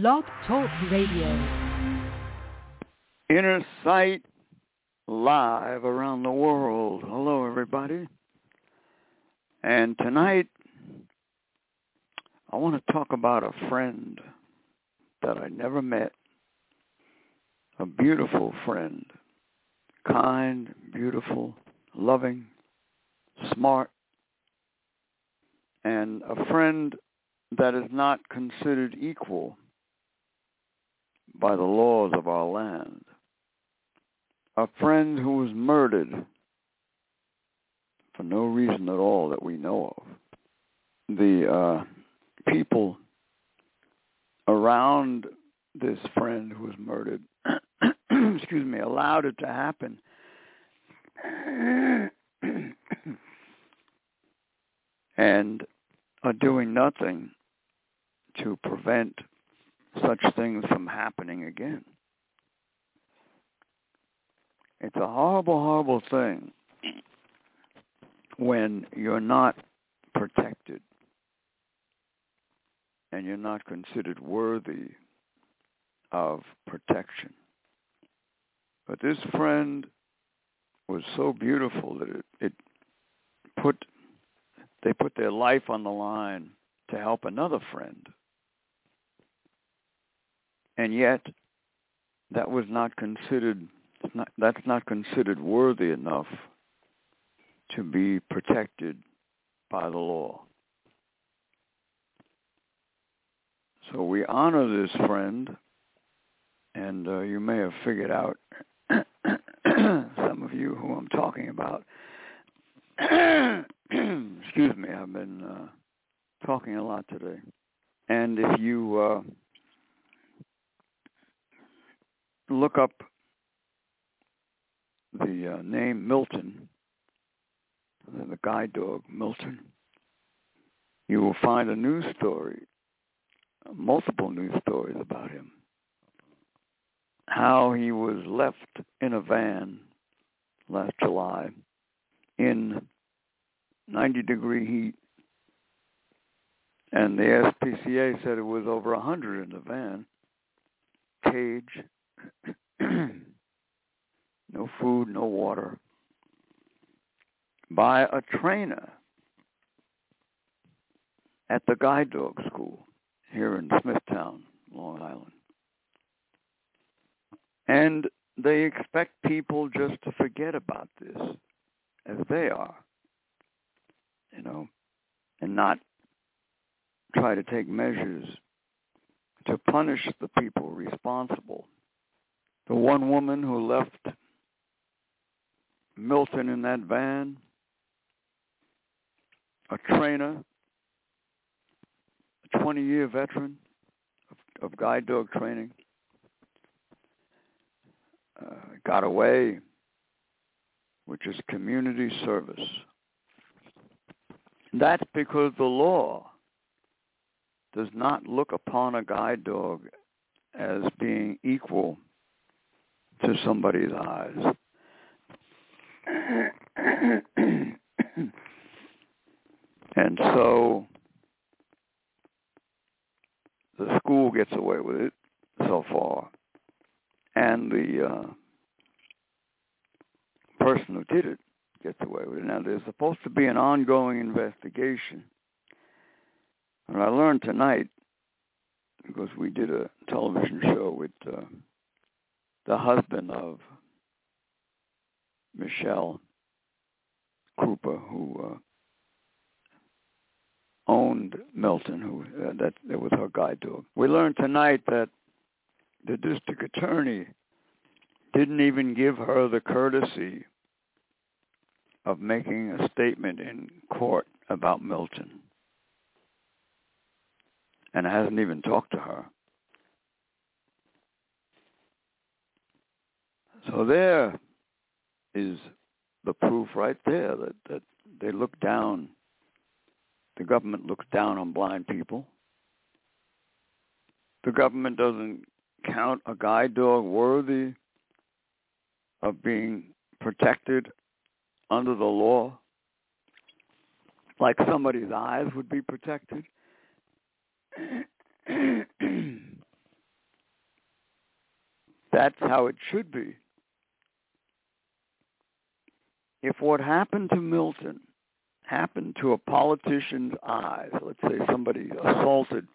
Blog Talk Radio. Inner Sight live around the world. Hello, everybody. And tonight, I want to talk about a friend that I never met. A beautiful friend. Kind, beautiful, loving, smart, and a friend that is not considered equal by the laws of our land. A friend who was murdered for no reason at all that we know of. The uh, people around this friend who was murdered, excuse me, allowed it to happen. and are doing nothing to prevent such things from happening again. It's a horrible, horrible thing when you're not protected and you're not considered worthy of protection. But this friend was so beautiful that it, it put they put their life on the line to help another friend. And yet that was not considered not, that's not considered worthy enough to be protected by the law. So we honor this friend, and uh, you may have figured out some of you who I'm talking about. Excuse me, I've been uh, talking a lot today. And if you uh, look up the uh, name Milton, the guide dog Milton, you will find a news story, multiple news stories about him. How he was left in a van last July in 90 degree heat. And the SPCA said it was over 100 in the van. Cage. no food, no water, by a trainer at the guide dog school here in Smithtown, Long Island. And they expect people just to forget about this as they are, you know, and not try to take measures to punish the people responsible. The one woman who left Milton in that van, a trainer, a 20-year veteran of, of guide dog training, uh, got away, which is community service. That's because the law does not look upon a guide dog as being equal to somebody's eyes. and so the school gets away with it so far. And the uh, person who did it gets away with it. Now, there's supposed to be an ongoing investigation. And I learned tonight, because we did a television show with uh, the husband of Michelle Cooper, who uh, owned Milton, who uh, that, that was her guide dog. We learned tonight that the district attorney didn't even give her the courtesy of making a statement in court about Milton and hasn't even talked to her. So there is the proof right there that, that they look down, the government looks down on blind people. The government doesn't count a guide dog worthy of being protected under the law like somebody's eyes would be protected. That's how it should be. If what happened to Milton happened to a politician's eyes, let's say somebody assaulted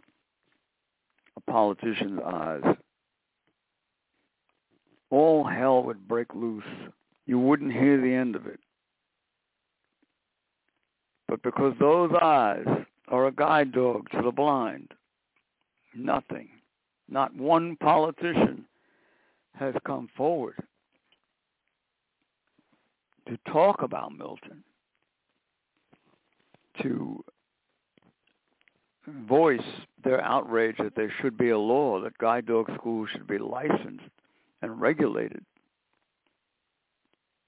a politician's eyes, all hell would break loose. You wouldn't hear the end of it. But because those eyes are a guide dog to the blind, nothing, not one politician has come forward to talk about Milton, to voice their outrage that there should be a law that guide dog schools should be licensed and regulated.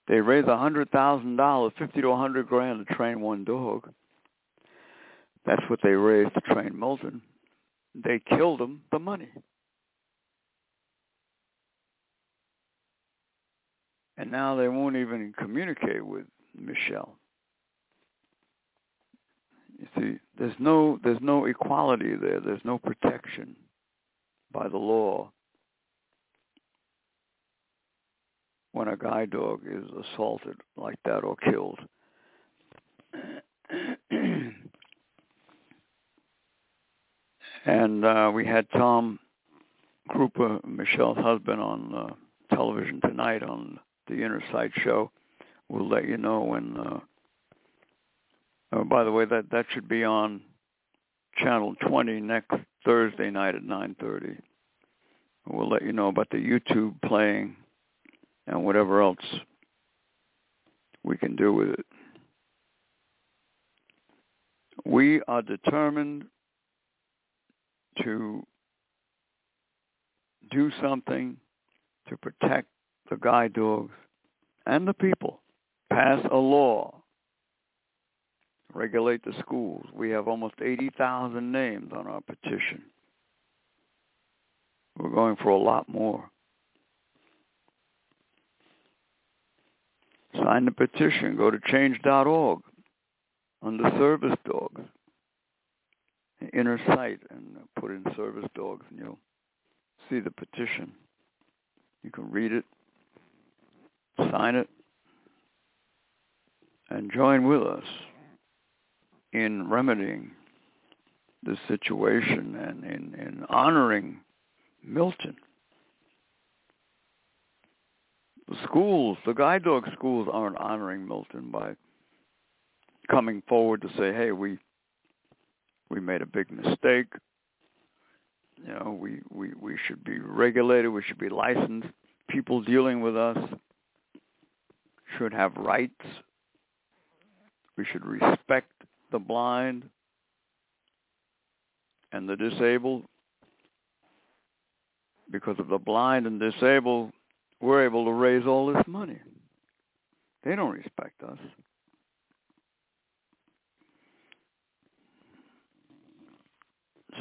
They raise a hundred thousand dollars, fifty to a hundred grand to train one dog. That's what they raised to train Milton. They killed him the money. And now they won't even communicate with Michelle. You see, there's no there's no equality there. There's no protection by the law when a guide dog is assaulted like that or killed. and uh, we had Tom Krupa, Michelle's husband, on uh, television tonight on the Inner Sight show. We'll let you know when. Uh, oh, by the way, that that should be on channel 20 next Thursday night at 9:30. We'll let you know about the YouTube playing and whatever else we can do with it. We are determined to do something to protect the guide dogs and the people. Pass a law. Regulate the schools. We have almost 80,000 names on our petition. We're going for a lot more. Sign the petition. Go to change.org under service dogs. Inner sight and put in service dogs and you'll see the petition. You can read it, sign it, and join with us in remedying the situation and in, in honoring Milton. The schools, the guide dog schools aren't honoring Milton by coming forward to say, hey, we we made a big mistake. You know, we, we, we should be regulated, we should be licensed. People dealing with us should have rights. We should respect the blind and the disabled. Because of the blind and disabled, we're able to raise all this money. They don't respect us.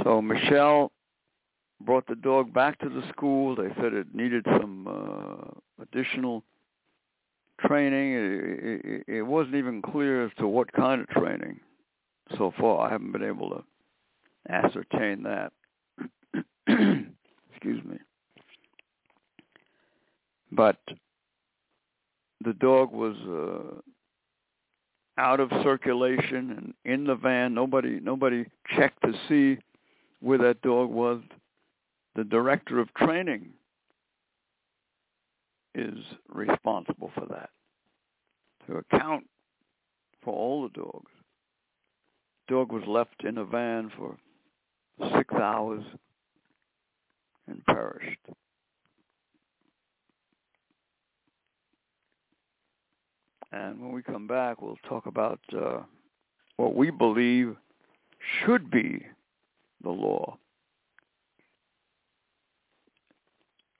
So Michelle brought the dog back to the school. They said it needed some uh, additional training. It, it, it wasn't even clear as to what kind of training so far. I haven't been able to ascertain that. Excuse me. But the dog was uh, out of circulation and in the van. Nobody nobody checked to see where that dog was. The director of training is responsible for that, to account for all the dogs. Dog was left in a van for six hours and perished. And when we come back, we'll talk about uh, what we believe should be the law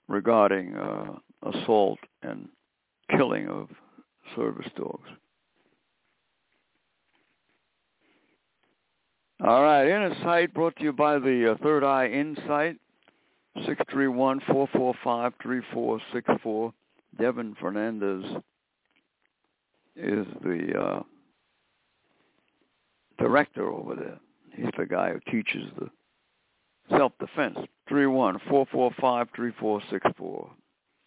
regarding uh, assault and killing of service dogs. All right, Inner Sight brought to you by the uh, Third Eye Insight, 631-445-3464. Devin Fernandez is the uh, director over there. He's the guy who teaches the self-defense. 314453464.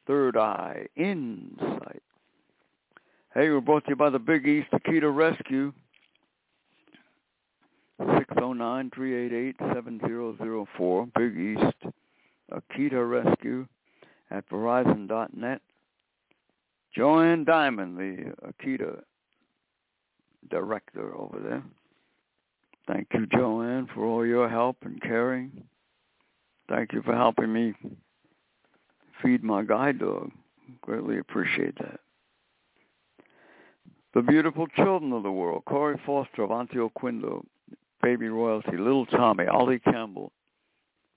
Third Eye Insight. Hey, we're brought to you by the Big East Akita Rescue. 609-388-7004. Big East Akita Rescue at Verizon.net. Joanne Diamond, the Akita director over there. Thank you, Joanne, for all your help and caring. Thank you for helping me feed my guide dog. Greatly appreciate that. The beautiful children of the world, Corey Foster of Antio Quindo, Baby Royalty, Little Tommy, Ollie Campbell,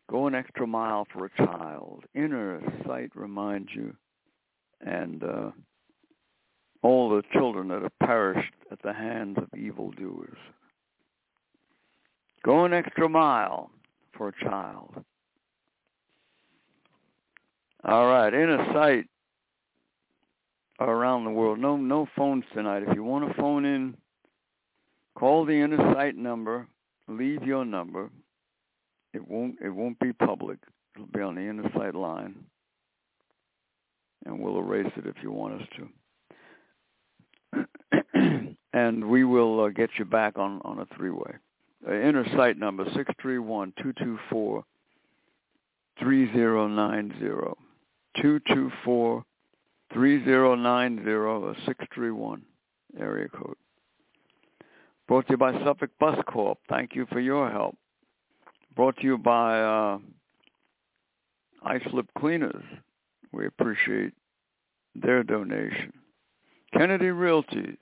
Go an extra mile for a child. Inner sight reminds you, and uh, all the children that have perished at the hands of evildoers. Go an extra mile for a child. All right, inner sight around the world. No, no phones tonight. If you want to phone in, call the inner sight number. Leave your number. It won't. It won't be public. It'll be on the inner sight line, and we'll erase it if you want us to. and we will uh, get you back on on a three-way. Uh, inner sight number six three one two two four three zero nine zero two two four three zero nine zero six three one area code. Brought to you by Suffolk Bus Corp. Thank you for your help. Brought to you by uh, Islip Cleaners. We appreciate their donation. Kennedy Realty,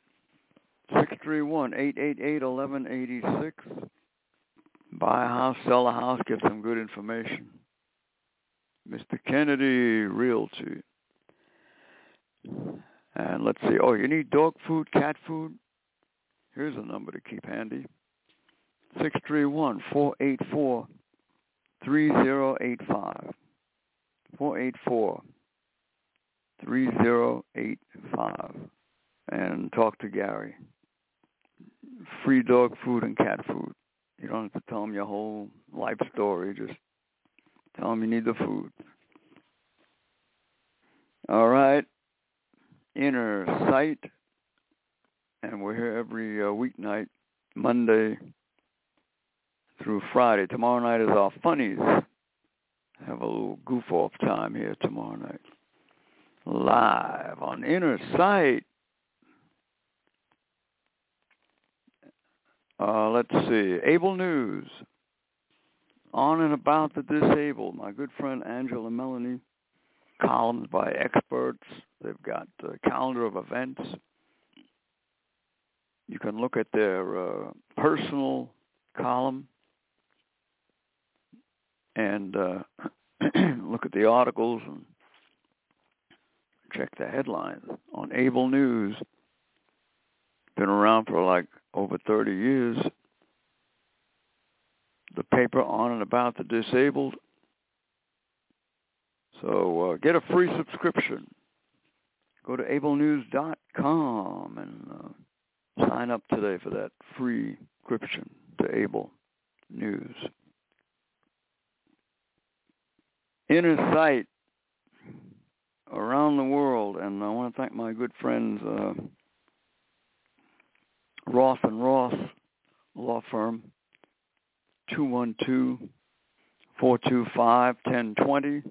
631-888-1186. Buy a house, sell a house, get some good information. Mr. Kennedy Realty. And let's see. Oh, you need dog food, cat food? Here's a number to keep handy. 631-484-3085. 484-3085. And talk to Gary. Free dog food and cat food. You don't have to tell him your whole life story. Just him you need the food. All right. Inner Sight. And we're here every uh, weeknight, Monday through Friday. Tomorrow night is our funnies. Have a little goof off time here tomorrow night. Live on Inner Sight. Uh, let's see. Able News. On and about the disabled. My good friend Angela Melledy. Columns by experts. They've got a calendar of events. You can look at their uh, personal column and uh, look at the articles and check the headlines on Able News. Been around for like over 30 years. The paper on and about the disabled. So uh, get a free subscription. Go to ablenews.com and uh, sign up today for that free subscription to Able News. inner sight around the world, and I want to thank my good friends uh, and Ross Law Firm, two one two four two five ten twenty.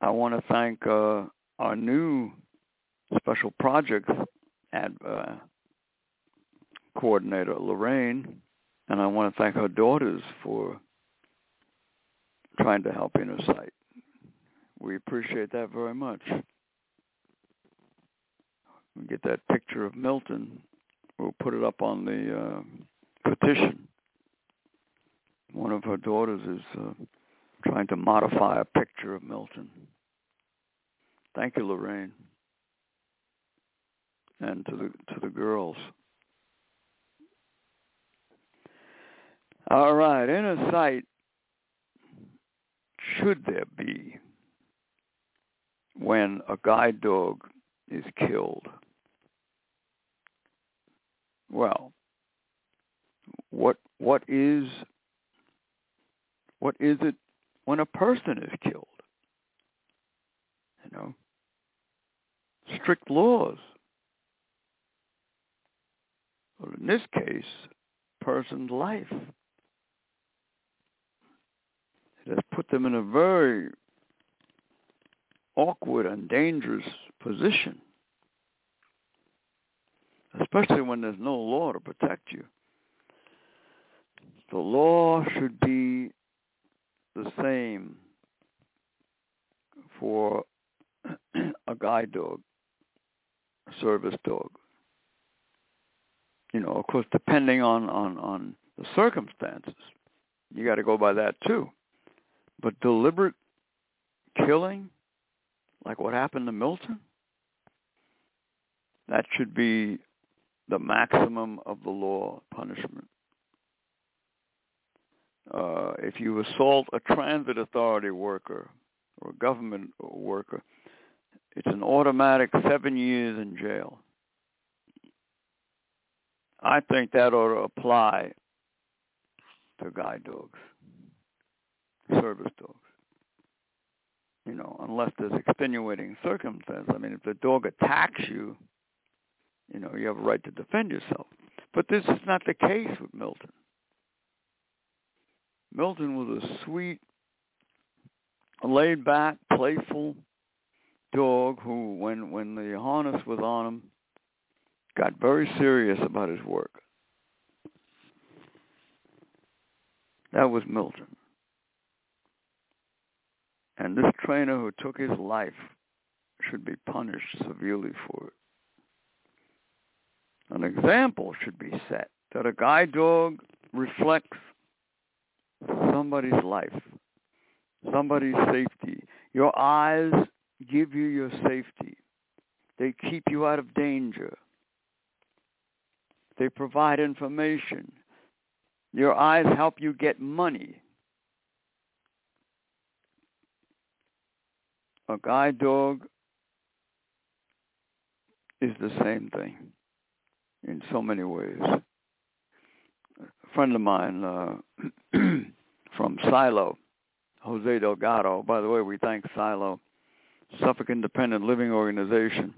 I want to thank uh, our new special projects ad, uh, coordinator Lorraine, and I want to thank her daughters for trying to help Inner Sight. We appreciate that very much. We get that picture of Milton. We'll put it up on the uh, petition. One of her daughters is uh, trying to modify a picture of Milton. Thank you, Lorraine, and to the to the girls. All right, inner sight should there be when a guide dog is killed? well, what what is what is it when a person is killed? You know, strict laws. Well, in this case, person's life. It has put them in a very awkward and dangerous position especially when there's no law to protect you. The law should be the same for a guide dog, a service dog. You know, of course, depending on, on, on the circumstances, you got to go by that too. But deliberate killing, like what happened to Milton, that should be the maximum of the law punishment. Uh, if you assault a transit authority worker or a government worker, it's an automatic seven years in jail. I think that ought to apply to guide dogs, service dogs. You know, unless there's extenuating circumstance. I mean, if the dog attacks you, you know, you have a right to defend yourself. But this is not the case with Milton. Milton was a sweet, laid back, playful dog who, when when the harness was on him, got very serious about his work. That was Milton. And this trainer who took his life should be punished severely for it. An example should be set that a guide dog reflects somebody's life, somebody's safety. Your eyes give you your safety. They keep you out of danger. They provide information. Your eyes help you get money. A guide dog is the same thing in so many ways. A friend of mine uh, from Silo, Jose Delgado. By the way, we thank Silo, Suffolk Independent Living Organization,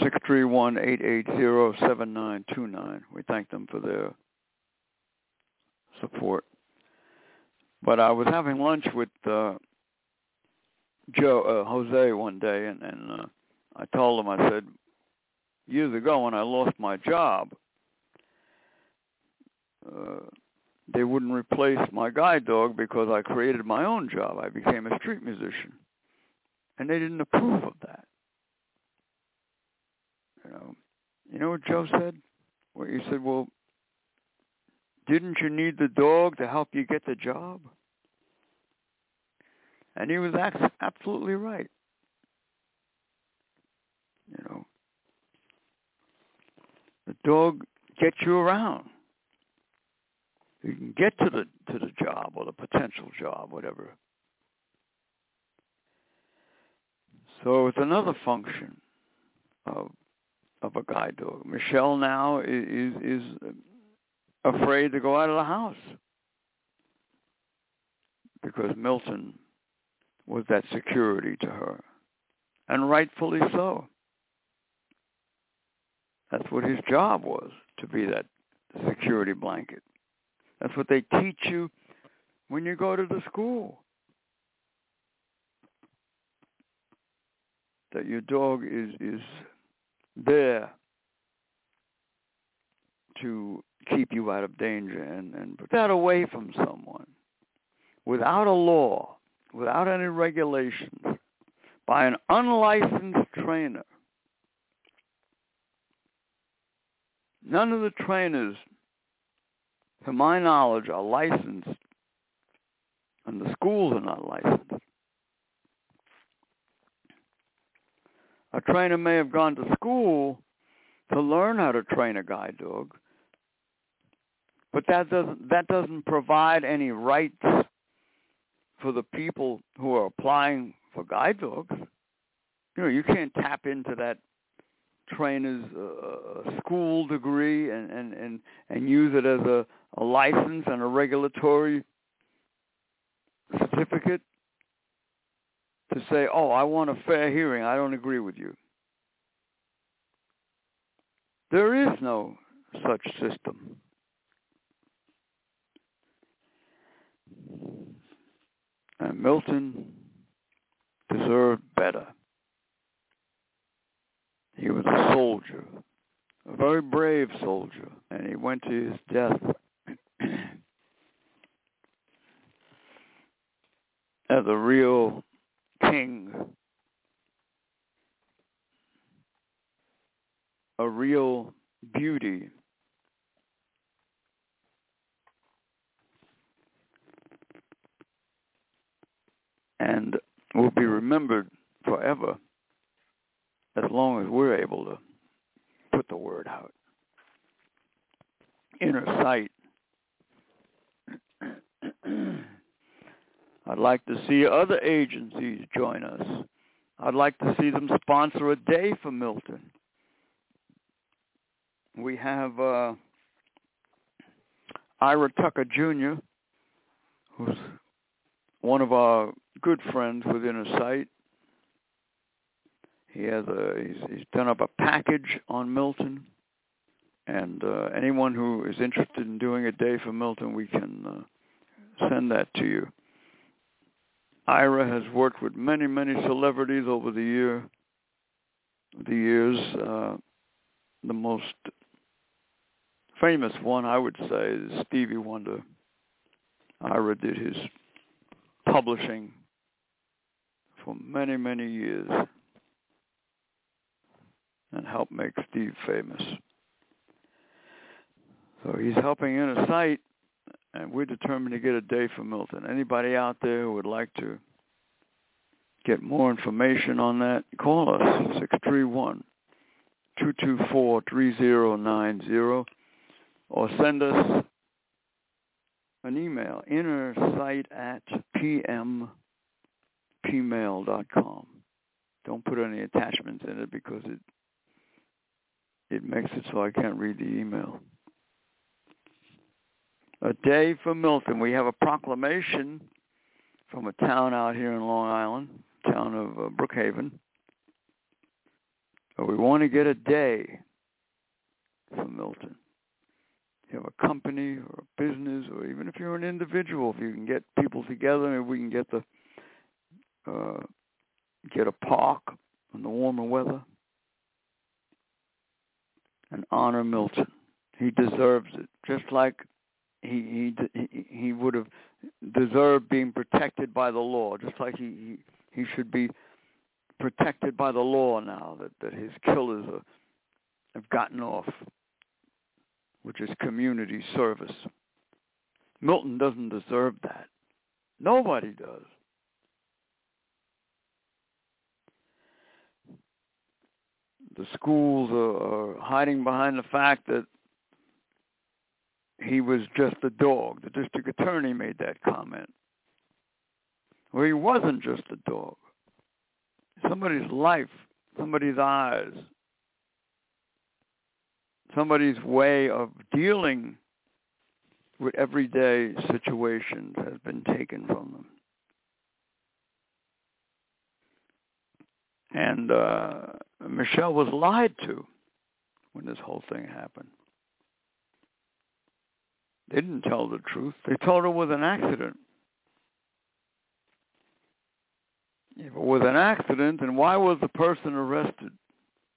631-880-7929. We thank them for their support. But I was having lunch with uh, Joe uh, Jose one day, and, and uh, I told him, I said, years ago when I lost my job, uh, they wouldn't replace my guide dog because I created my own job. I became a street musician, and they didn't approve of that. You know, you know what Joe said? Well, he said, "Well, didn't you need the dog to help you get the job?" And he was absolutely right. You know, the dog gets you around. You can get to the to the job or the potential job, whatever. So it's another function of of a guide dog. Michelle now is is afraid to go out of the house because Milton was that security to her, and rightfully so. That's what his job was to be that security blanket. That's what they teach you when you go to the school. That your dog is is there to keep you out of danger and, and put that away from someone without a law, without any regulations, by an unlicensed trainer. None of the trainers, to my knowledge, are licensed, and the schools are not licensed. A trainer may have gone to school to learn how to train a guide dog, but that doesn't that doesn't provide any rights for the people who are applying for guide dogs. You know, you can't tap into that trainer's uh, school degree and, and, and, and use it as a, a license and a regulatory certificate to say, oh, I want a fair hearing. I don't agree with you. There is no such system. And Milton deserved better. He was a soldier, a very brave soldier, and he went to his death as a real king, a real beauty. And will be remembered forever as long as we're able to put the word out. Inner sight. I'd like to see other agencies join us. I'd like to see them sponsor a day for Milton. We have uh, Ira Tucker Jr., who's one of our good friends with Inner Sight. He has a he's, he's done up a package on Milton, and uh, anyone who is interested in doing a day for Milton, we can uh, send that to you. Ira has worked with many, many celebrities over the year, the years. Uh, the most famous one, I would say, is Stevie Wonder. Ira did his publishing for many, many years and help make Steve famous. So he's helping Inner Sight and we're determined to get a day for Milton. Anybody out there who would like to get more information on that, call us, 631-224-3090, or send us an email, innersight at pmpmail.com. Don't put any attachments in it because it it makes it so I can't read the email a day for Milton. We have a proclamation from a town out here in Long Island, town of uh, Brookhaven. But we want to get a day for Milton. You have a company or a business, or even if you're an individual, if you can get people together, maybe we can get the uh, get a park in the warmer weather and honor Milton. He deserves it, just like he he he would have deserved being protected by the law, just like he he, he should be protected by the law now that that his killers are, have gotten off, which is community service. Milton doesn't deserve that. Nobody does. The schools are, are hiding behind the fact that he was just a dog. The district attorney made that comment. Well, he wasn't just a dog. Somebody's life, somebody's eyes, somebody's way of dealing with everyday situations has been taken from them. And uh, Michelle was lied to when this whole thing happened. They didn't tell the truth. They told her it was an accident. If it was an accident, then why was the person arrested?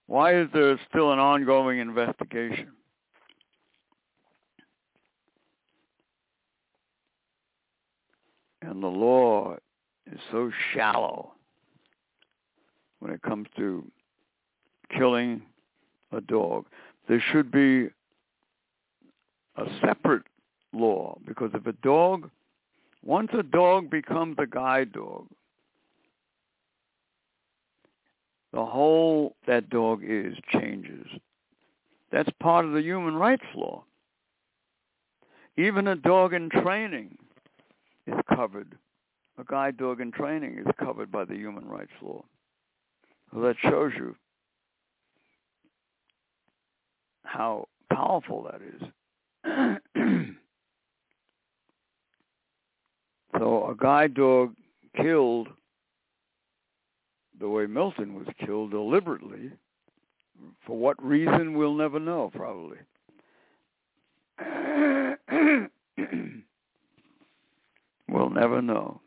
Why is there still an ongoing investigation? And the law is so shallow when it comes to killing a dog. There should be a separate law because if a dog, once a dog becomes a guide dog, the whole that dog is changes. That's part of the human rights law. Even a dog in training is covered. A guide dog in training is covered by the human rights law. So that shows you how powerful that is. So a guide dog killed the way Milton was killed deliberately. For what reason, we'll never know, probably. we'll never know.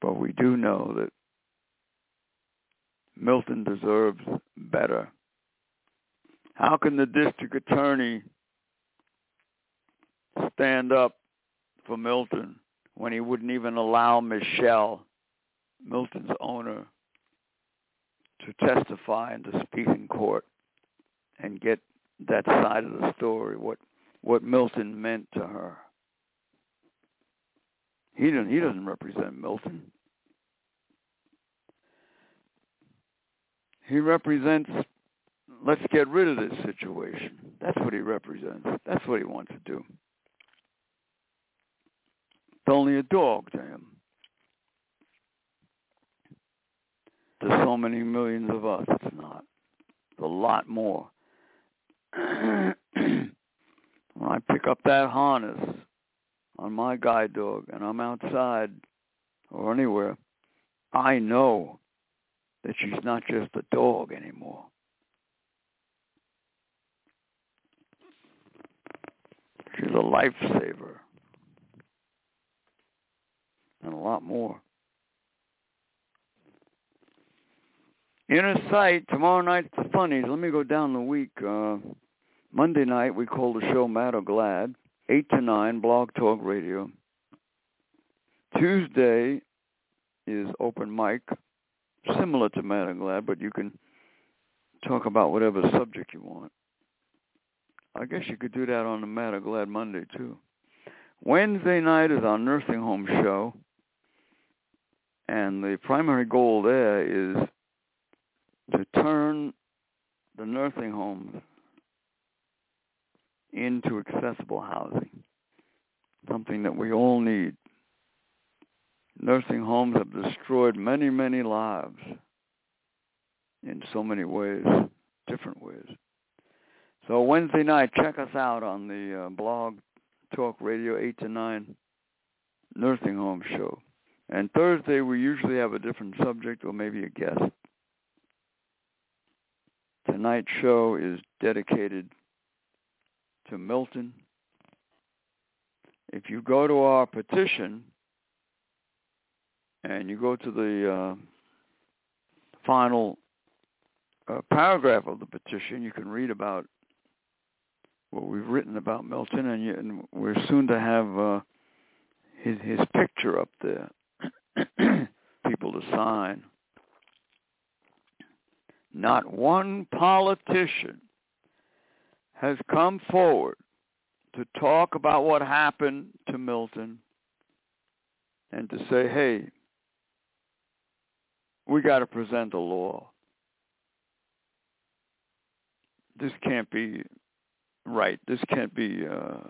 But we do know that Milton deserves better. How can the district attorney stand up for Milton when he wouldn't even allow Michelle, Milton's owner, to testify and to speak in court and get that side of the story, what what Milton meant to her. He doesn't he doesn't represent Milton. He represents let's get rid of this situation. That's what he represents. That's what he wants to do. It's only a dog to him. To so many millions of us, it's not. It's a lot more. when I pick up that harness on my guide dog and I'm outside or anywhere, I know that she's not just a dog anymore. She's a lifesaver. And a lot more. Inner sight, tomorrow night's the funnies. Let me go down the week. Uh, Monday night, we call the show Mad or Glad, 8 to 9, Blog Talk Radio. Tuesday is open mic, similar to Mad or Glad, but you can talk about whatever subject you want. I guess you could do that on the Glad Monday, too. Wednesday night is our nursing home show, and the primary goal there is to turn the nursing homes into accessible housing, something that we all need. Nursing homes have destroyed many, many lives in so many ways, different ways. So Wednesday night, check us out on the uh, blog Talk Radio 8 to 9 nursing home show. And Thursday, we usually have a different subject or maybe a guest. Tonight's show is dedicated to Milton. If you go to our petition and you go to the uh, final uh, paragraph of the petition, you can read about what we've written about Milton, and, you, and we're soon to have uh, his his picture up there, people to sign. Not one politician has come forward to talk about what happened to Milton and to say, hey, we got to present a law. This can't be right. This can't be uh,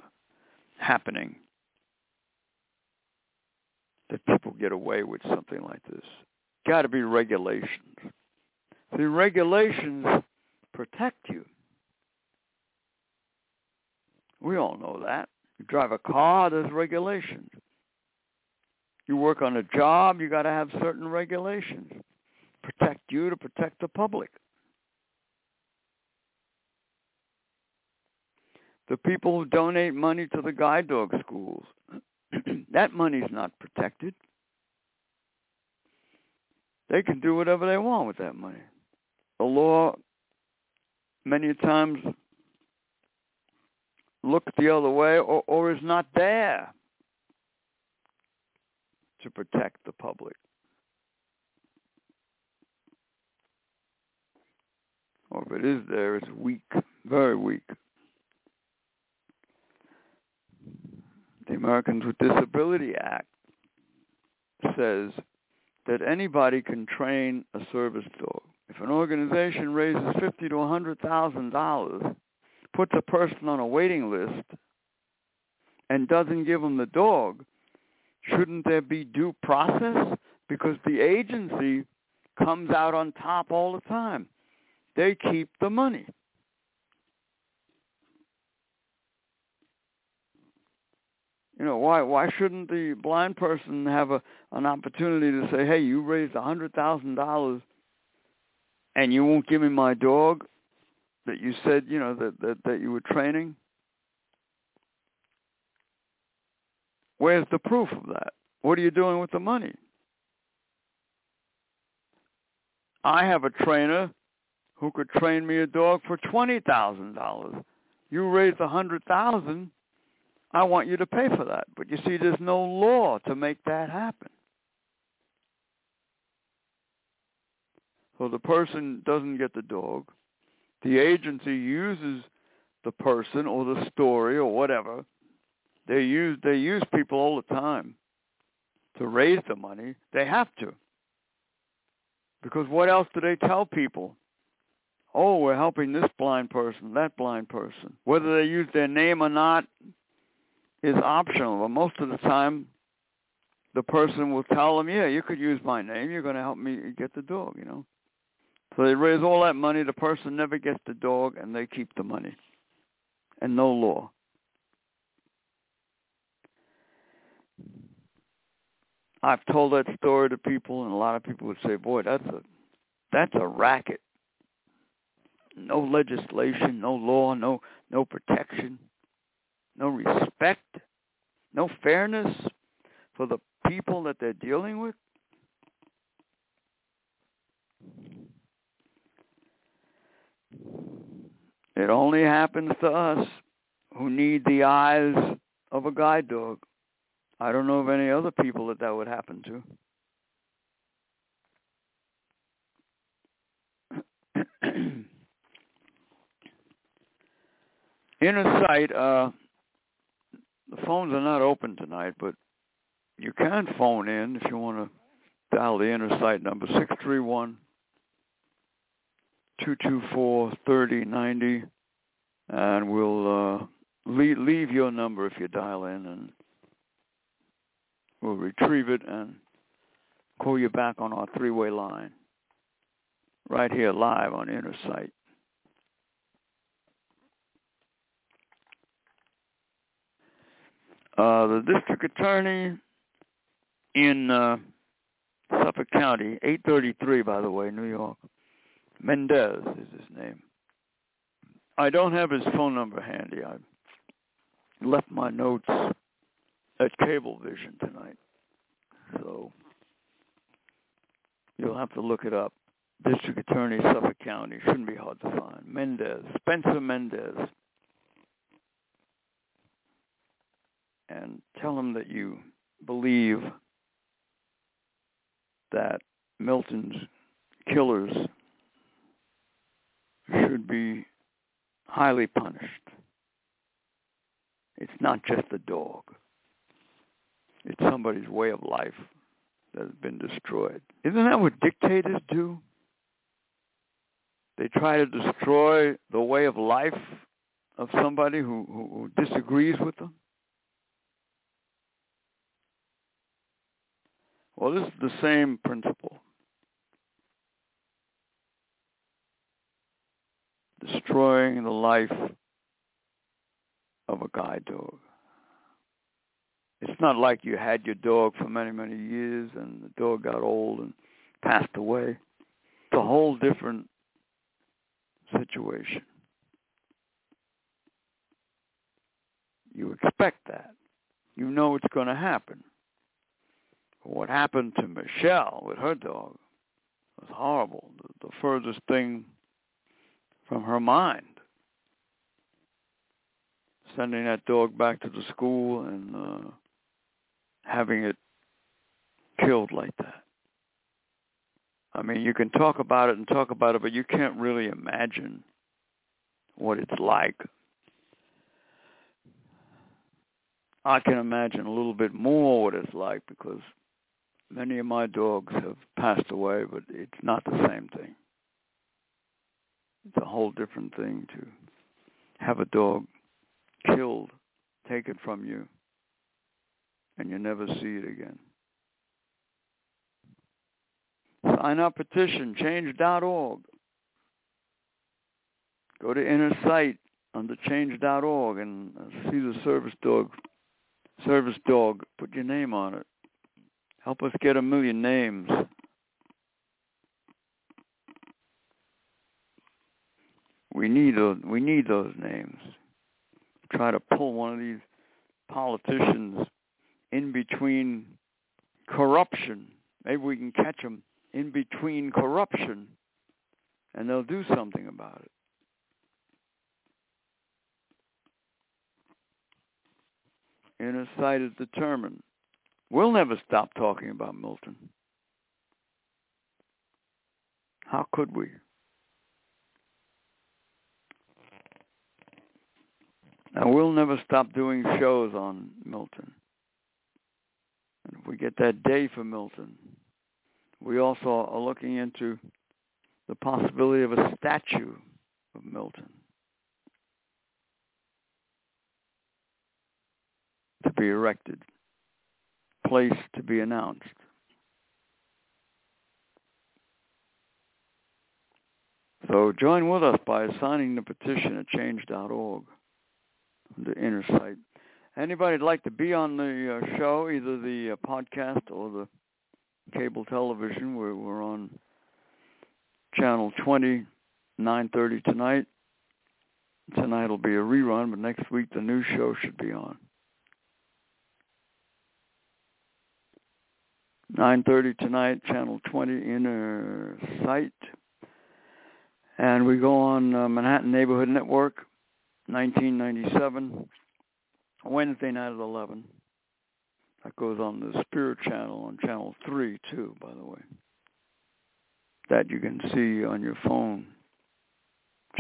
happening. That people get away with something like this. Got to be regulations. The regulations protect you. We all know that. You drive a car, there's regulations. You work on a job, you got to have certain regulations. Protect you to protect the public. The people who donate money to the guide dog schools, that money's not protected. They can do whatever they want with that money the law many times looks the other way or, or is not there to protect the public. Or if it is there, it's weak, very weak. The Americans with Disability Act says that anybody can train a service dog. If an organization raises fifty to a hundred thousand dollars, puts a person on a waiting list, and doesn't give them the dog, shouldn't there be due process? Because the agency comes out on top all the time. They keep the money. You know, why why shouldn't the blind person have a an opportunity to say, "Hey, you raised a hundred thousand dollars, and you won't give me my dog that you said, you know, that that that you were training." Where's the proof of that? What are you doing with the money? I have a trainer who could train me a dog for twenty thousand dollars. You raised a hundred thousand, I want you to pay for that. But you see, there's no law to make that happen. So the person doesn't get the dog. The agency uses the person or the story or whatever. They use they use people all the time to raise the money. They have to. Because what else do they tell people? Oh, we're helping this blind person, that blind person. Whether they use their name or not is optional. But most of the time, the person will tell them, yeah, you could use my name. You're going to help me get the dog, you know. So they raise all that money. The person never gets the dog, and they keep the money. And no law. I've told that story to people, and a lot of people would say, "Boy, that's a that's a racket. No legislation, no law, no no protection, no respect, no fairness for the people that they're dealing with." It only happens to us who need the eyes of a guide dog. I don't know of any other people that that would happen to. Inner sight, uh, the phones are not open tonight, but you can phone in if you want to dial the inner sight number, 631 224 3090, and we'll uh, leave, leave your number if you dial in, and We'll retrieve it and call you back on our three-way line right here live on Inner Sight. Uh, the district attorney in uh, Suffolk County, 833, by the way, New York. Mendez is his name. I don't have his phone number handy. I left my notes at Cablevision tonight. So you'll have to look it up. District Attorney, Suffolk County. Shouldn't be hard to find. Mendez, Spencer Mendez. And tell him that you believe that Milton's killers should be highly punished. It's not just the dog. It's somebody's way of life that has been destroyed. Isn't that what dictators do? They try to destroy the way of life of somebody who, who, who disagrees with them. Well, this is the same principle. Destroying the life of a guide dog. It's not like you had your dog for many, many years and the dog got old and passed away. It's a whole different situation. You expect that. You know it's going to happen. What happened to Michelle with her dog was horrible. The, the furthest thing from her mind. Sending that dog back to the school and uh, having it killed like that. I mean, you can talk about it and talk about it, but you can't really imagine what it's like. I can imagine a little bit more what it's like because many of my dogs have passed away, but it's not the same thing. It's a whole different thing to have a dog killed, taken from you and you never see it again. Sign up petition, change.org. Go to Inner Sight under change.org and see the service dog service dog. Put your name on it. Help us get a million names. We need those. We need those names. Try to pull one of these politicians in between corruption. Maybe we can catch them in between corruption, and they'll do something about it. Inner sight is determined. We'll never stop talking about Milton. How could we? And we'll never stop doing shows on Milton. And if we get that day for Milton, we also are looking into the possibility of a statue of Milton to be erected, place to be announced. So join with us by signing the petition at change.org, the inner sight. Anybody'd like to be on the uh, show, either the uh, podcast or the cable television, we're, we're on channel 20, 9.30 tonight. Tonight will be a rerun, but next week the new show should be on. 9.30 tonight, channel 20, Inner Sight. And we go on uh, Manhattan Neighborhood Network, 1997, Wednesday night at 11. That goes on the Spirit Channel on Channel 3, too, by the way. That you can see on your phone,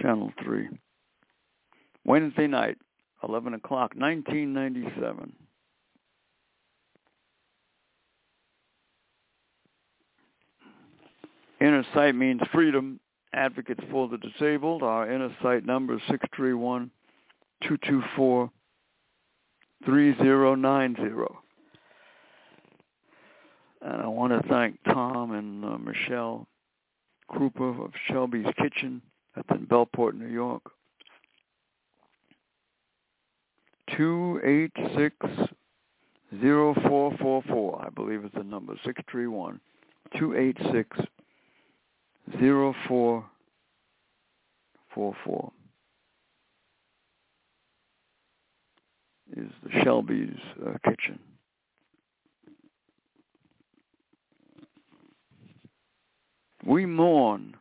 Channel 3. Wednesday night, 11 o'clock, 1997. Inner Sight means freedom. Advocates for the disabled. Our Inner Sight number is 631 224 3090. And I want to thank Tom and uh, Michelle Krupa of Shelby's Kitchen. That's in Bellport, New York. 286-0444, I believe is the number, 631 286 0444 is the Shelby's uh, kitchen. We mourn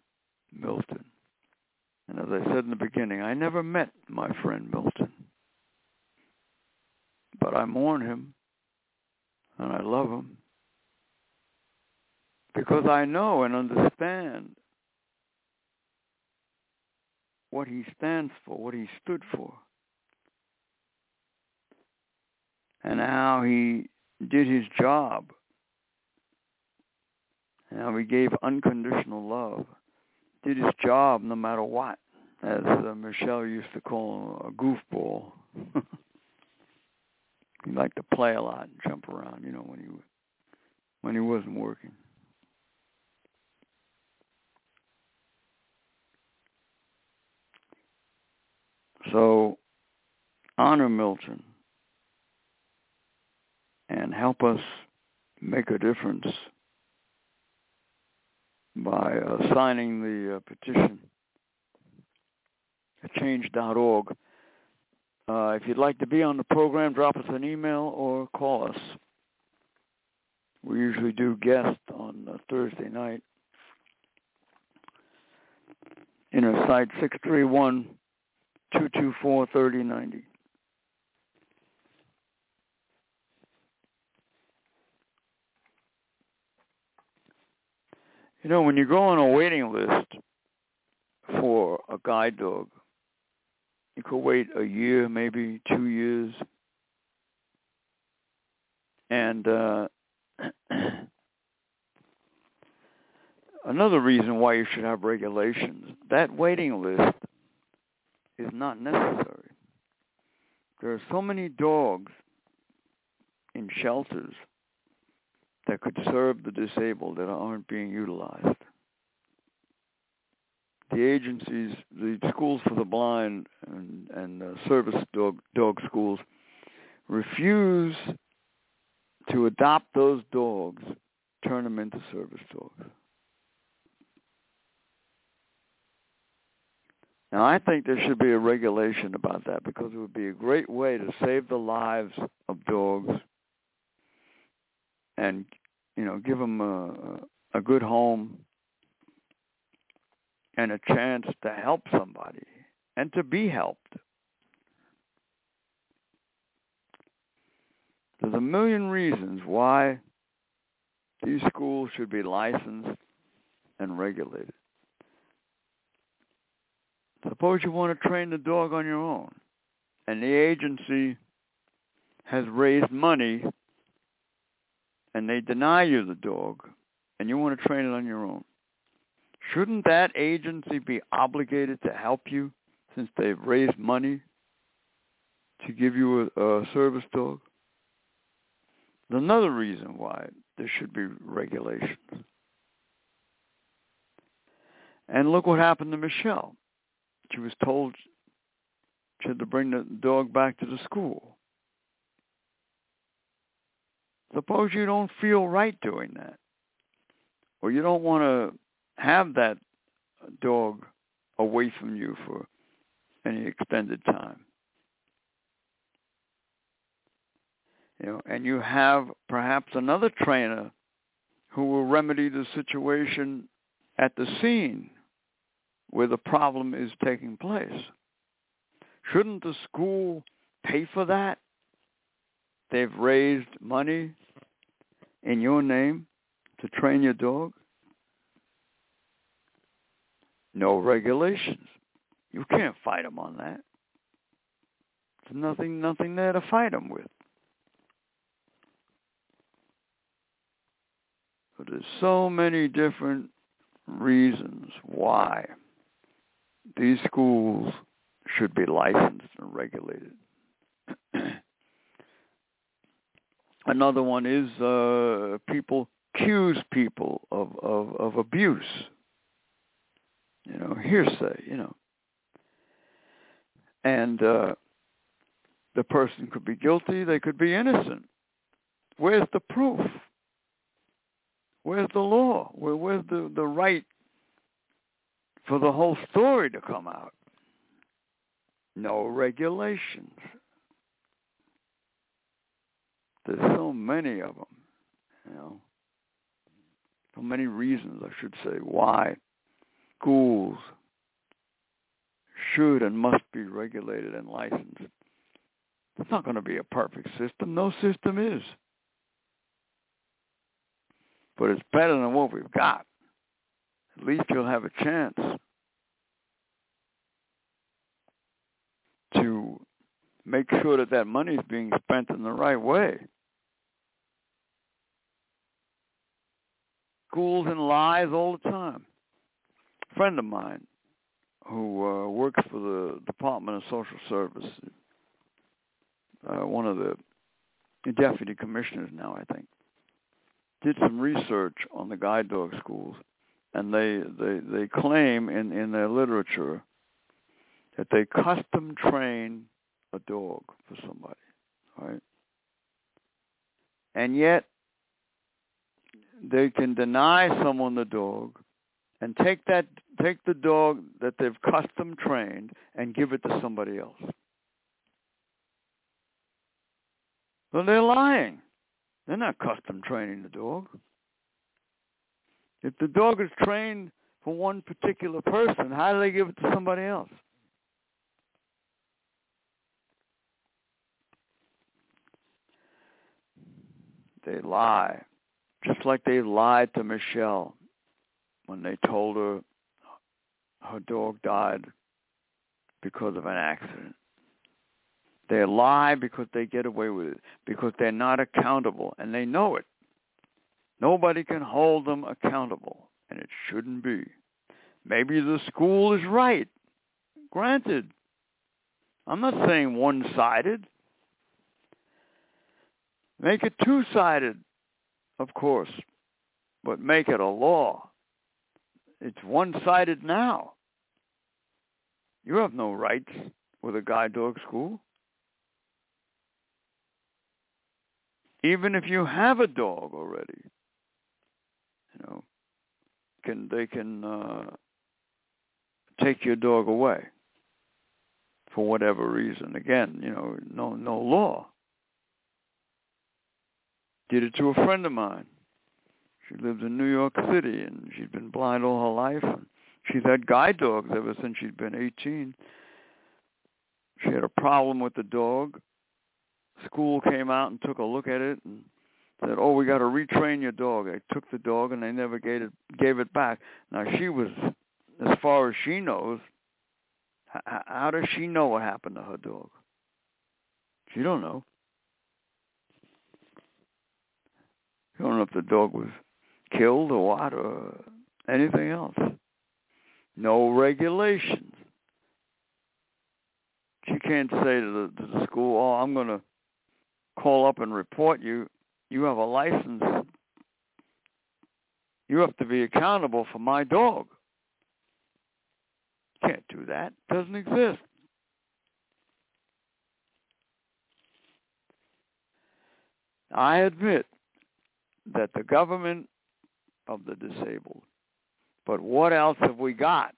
Milton. And as I said in the beginning, I never met my friend Milton. But I mourn him and I love him because I know and understand what he stands for, what he stood for, and how he did his job, and how he gave unconditional love, did his job no matter what, as uh, Michelle used to call him a goofball. he liked to play a lot and jump around, you know, when he when he wasn't working. So honor Milton and help us make a difference by uh, signing the uh, petition at change.org. Uh, if you'd like to be on the program, drop us an email or call us. We usually do guests on Thursday night. Inner Sight 631 224 3090. You know, when you go on a waiting list for a guide dog, you could wait a year, maybe two years. And uh, another reason why you should have regulations, that waiting list is not necessary. There are so many dogs in shelters that could serve the disabled that aren't being utilized. The agencies, the schools for the blind and, and uh, service dog, dog schools refuse to adopt those dogs, turn them into service dogs. Now, I think there should be a regulation about that because it would be a great way to save the lives of dogs and, you know, give them a, a good home and a chance to help somebody and to be helped. There's a million reasons why these schools should be licensed and regulated. Suppose you want to train the dog on your own, and the agency has raised money, and they deny you the dog, and you want to train it on your own. Shouldn't that agency be obligated to help you since they've raised money to give you a, a service dog? Another reason why there should be regulations. And look what happened to Michelle. She was told she had to bring the dog back to the school. Suppose you don't feel right doing that, or you don't want to have that dog away from you for any extended time. You know, and you have perhaps another trainer who will remedy the situation at the scene where the problem is taking place. Shouldn't the school pay for that? They've raised money in your name to train your dog. No regulations. You can't fight them on that. There's nothing, nothing there to fight them with. But there's so many different reasons why these schools should be licensed and regulated. Another one is uh, people accuse people of, of, of abuse. You know, hearsay, you know. And uh, the person could be guilty, they could be innocent. Where's the proof? Where's the law? Where, where's the, the right for the whole story to come out. No regulations. There's so many of them, you know. So many reasons, I should say, why schools should and must be regulated and licensed. It's not going to be a perfect system. No system is. But it's better than what we've got at least you'll have a chance to make sure that that money is being spent in the right way. Schools and lies all the time. A friend of mine who uh, works for the Department of Social Service, uh, one of the deputy commissioners now, I think, did some research on the guide dog schools and they they they claim in in their literature that they custom train a dog for somebody, right? And yet they can deny someone the dog and take that take the dog that they've custom trained and give it to somebody else. Well, they're lying. They're not custom training the dog. If the dog is trained for one particular person, how do they give it to somebody else? They lie. Just like they lied to Michelle when they told her her dog died because of an accident. They lie because they get away with it, because they're not accountable, and they know it. Nobody can hold them accountable, and it shouldn't be. Maybe the school is right. Granted. I'm not saying one-sided. Make it two-sided, of course, but make it a law. It's one-sided now. You have no rights with a guide dog school. even if you have a dog already, you know, can they can uh, take your dog away for whatever reason. Again, you know, no no law. Did it to a friend of mine. She lives in New York City, and she's been blind all her life. And she's had guide dogs ever since she's been 18. She had a problem with the dog. School came out and took a look at it and said, "Oh, we got to retrain your dog." I took the dog and they never gave it gave it back. Now she was, as far as she knows, how, how does she know what happened to her dog? She don't know. She don't know if the dog was killed or what or anything else. No regulations. She can't say to the, to the school, "Oh, I'm going to call up and report you. You have a license. You have to be accountable for my dog." Can't do that. Doesn't exist. I admit that the government of the disabled. But what else have we got?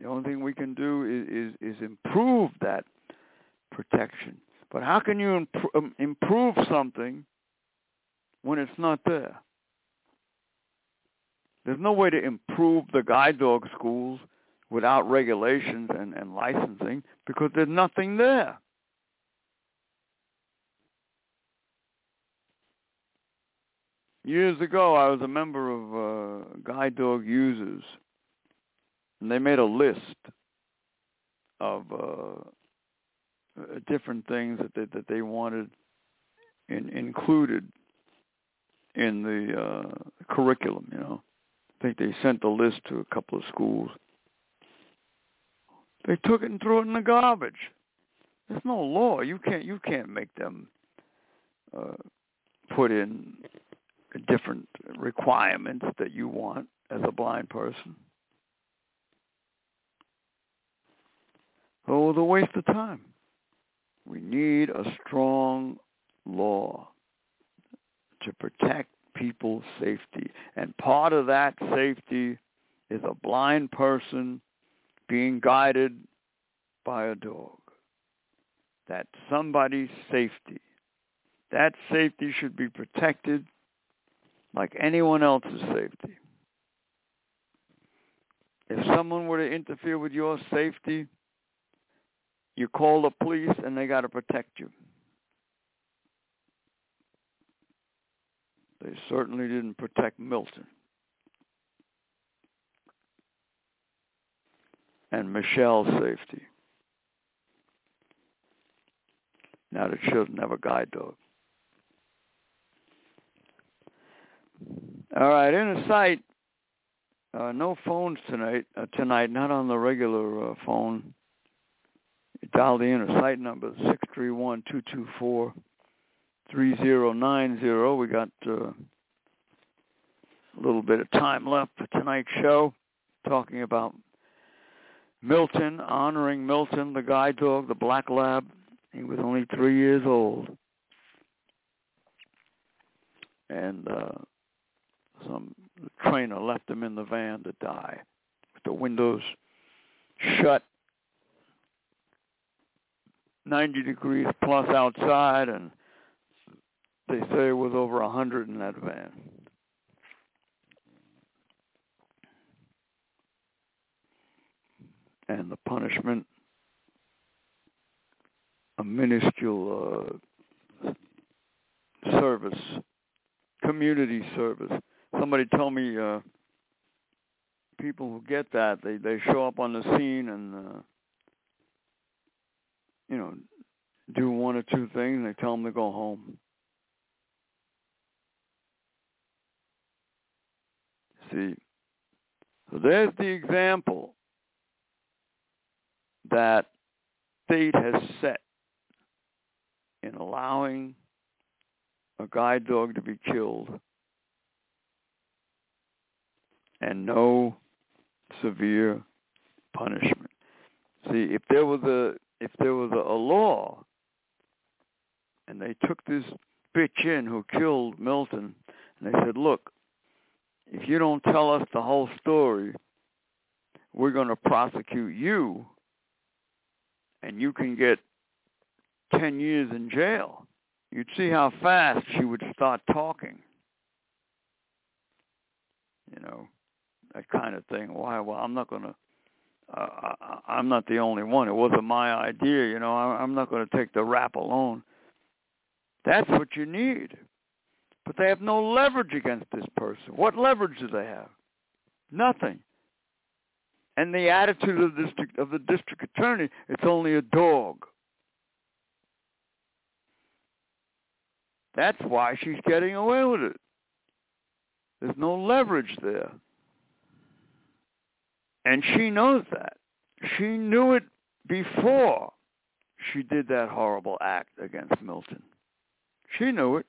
The only thing we can do is, is, is improve that protection. But how can you imp- improve something when it's not there? There's no way to improve the guide dog schools without regulations and, and licensing because there's nothing there. Years ago, I was a member of uh, guide dog users, and they made a list of uh, uh, different things that they, that they wanted in, included in the uh, curriculum. You know, I think they sent the list to a couple of schools. They took it and threw it in the garbage. There's no law. You can't you can't make them uh, put in different requirements that you want as a blind person. Oh, the waste of time. We need a strong law to protect people's safety. And part of that safety is a blind person being guided by a dog. That's somebody's safety. That safety should be protected like anyone else's safety. If someone were to interfere with your safety, you call the police and they got to protect you. They certainly didn't protect Milton. And Michelle's safety. Now the children have a guide dog. All right, inner sight. Uh, no phones tonight. Uh, tonight, not on the regular uh, phone. Dial the inner sight number six three one two two four three zero nine zero. We got uh, a little bit of time left for tonight's show, talking about Milton, honoring Milton, the guide dog, the black lab. He was only three years old, and uh, some trainer left him in the van to die with the windows shut 90 degrees plus outside and they say it was over a 100 in that van. And the punishment, a minuscule uh, service, community service somebody told me uh people who get that they they show up on the scene and uh you know do one or two things and they tell them to go home see so there's the example that state has set in allowing a guide dog to be killed and no severe punishment. See, if there was a if there was a, a law and they took this bitch in who killed Milton, and they said, look, if you don't tell us the whole story, we're going to prosecute you, and you can get 10 years in jail. You'd see how fast she would start talking. You know, that kind of thing. Why? Well, I'm not going to uh, I'm not the only one. It wasn't my idea, you know. I'm not going to take the rap alone. That's what you need. But they have no leverage against this person. What leverage do they have? Nothing. And the attitude of the district, of the district attorney, it's only a dog. That's why she's getting away with it. There's no leverage there. And she knows that. She knew it before she did that horrible act against Milton. She knew it.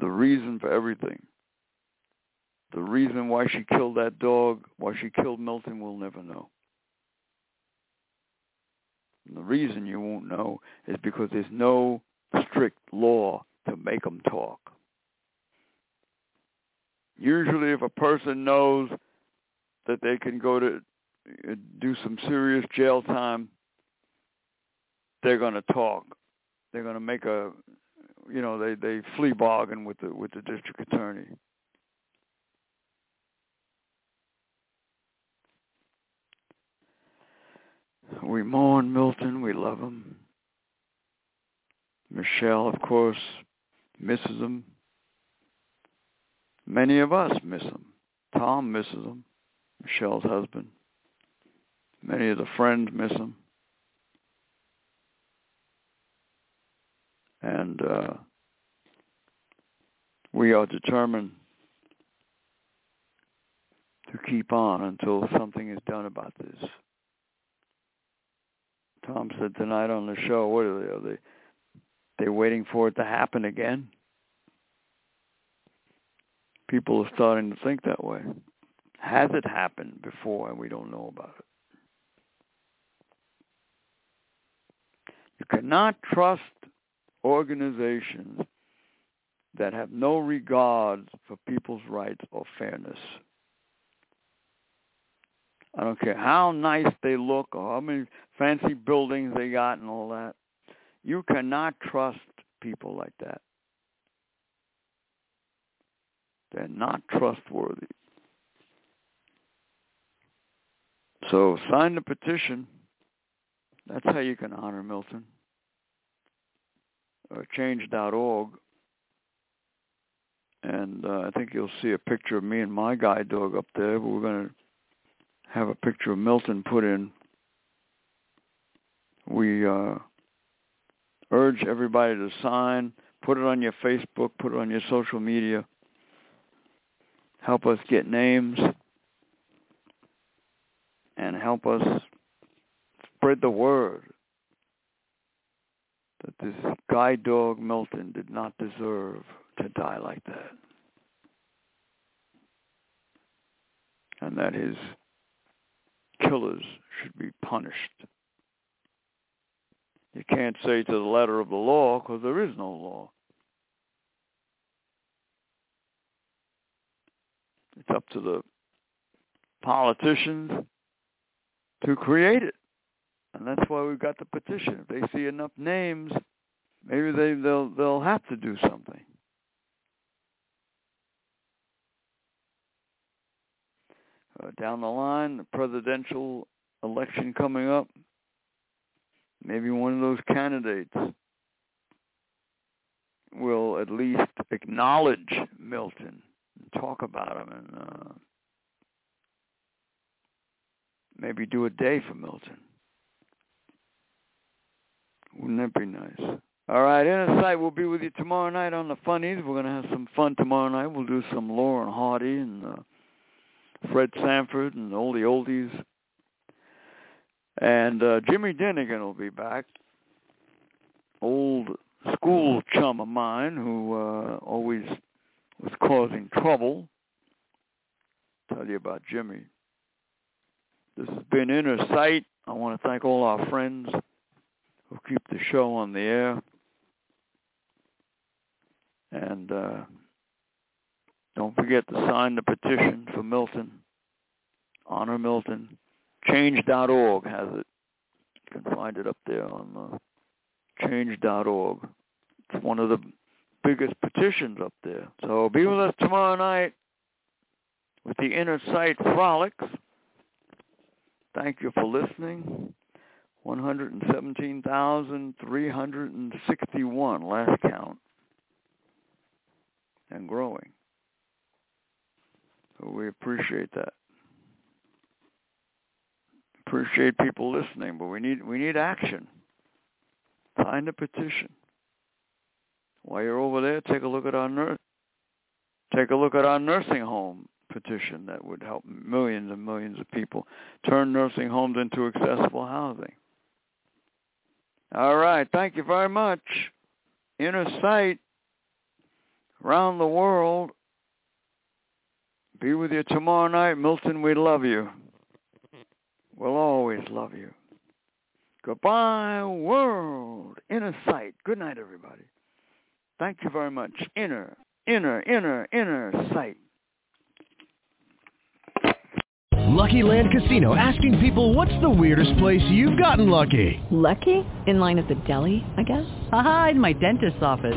the reason for everything. The reason why she killed that dog, why she killed Milton, we'll never know. And the reason you won't know is because there's no strict law to make them talk. Usually if a person knows that they can go to uh, do some serious jail time, they're going to talk. They're going to make a, you know, they they plea bargain with the with the district attorney. We mourn Milton. We love him. Michelle, of course, misses him. Many of us miss him. Tom misses him, Michelle's husband. Many of the friends miss him. And uh, we are determined to keep on until something is done about this. Tom said tonight on the show, what are they? Are they they waiting for it to happen again? People are starting to think that way. Has it happened before and we don't know about it? You cannot trust organizations that have no regard for people's rights or fairness. I don't care how nice they look or how many fancy buildings they got and all that. You cannot trust people like that. They're not trustworthy. So sign the petition. That's how you can honor Milton. Or change.org. And uh, I think you'll see a picture of me and my guide dog up there. But we're going to have a picture of Milton put in. We uh, urge everybody to sign. Put it on your Facebook. Put it on your social media help us get names, and help us spread the word that this guide dog Milton did not deserve to die like that. And that his killers should be punished. You can't say to the letter of the law because there is no law. It's up to the politicians to create it. And that's why we've got the petition. If they see enough names, maybe they, they'll they'll have to do something. Uh, down the line, the presidential election coming up, maybe one of those candidates will at least acknowledge Milton talk about him and uh, maybe do a day for Milton. Wouldn't that be nice? All right, Inner Sight will be with you tomorrow night on the Funnies. We're going to have some fun tomorrow night. We'll do some Laurel and Hardy and uh, Fred Sanford and all the oldies. And uh, Jimmy Dinnigan will be back. Old school chum of mine who uh, always was causing trouble. Tell you about Jimmy. This has been Inner Sight. I want to thank all our friends who keep the show on the air. And uh, don't forget to sign the petition for Milton. Honor Milton. Change.org has it. You can find it up there on uh, change.org. It's one of the biggest petitions up there. So be with us tomorrow night with the Inner Sight Frolics. Thank you for listening. 117,361 last count and growing. So we appreciate that. Appreciate people listening, but we need we need action. Sign a petition. While you're over there, take a look at our. Take a look at our nursing home petition that would help millions and millions of people turn nursing homes into accessible housing. All right. Thank you very much. Inner sight around the world. Be with you tomorrow night. Milton, we love you. We'll always love you. Goodbye, world. Inner sight. Good night, everybody. Thank you very much. Inner, inner, inner, inner sight. Lucky Land Casino asking people what's the weirdest place you've gotten lucky? Lucky? In line at the deli, I guess? Aha, in my dentist's office.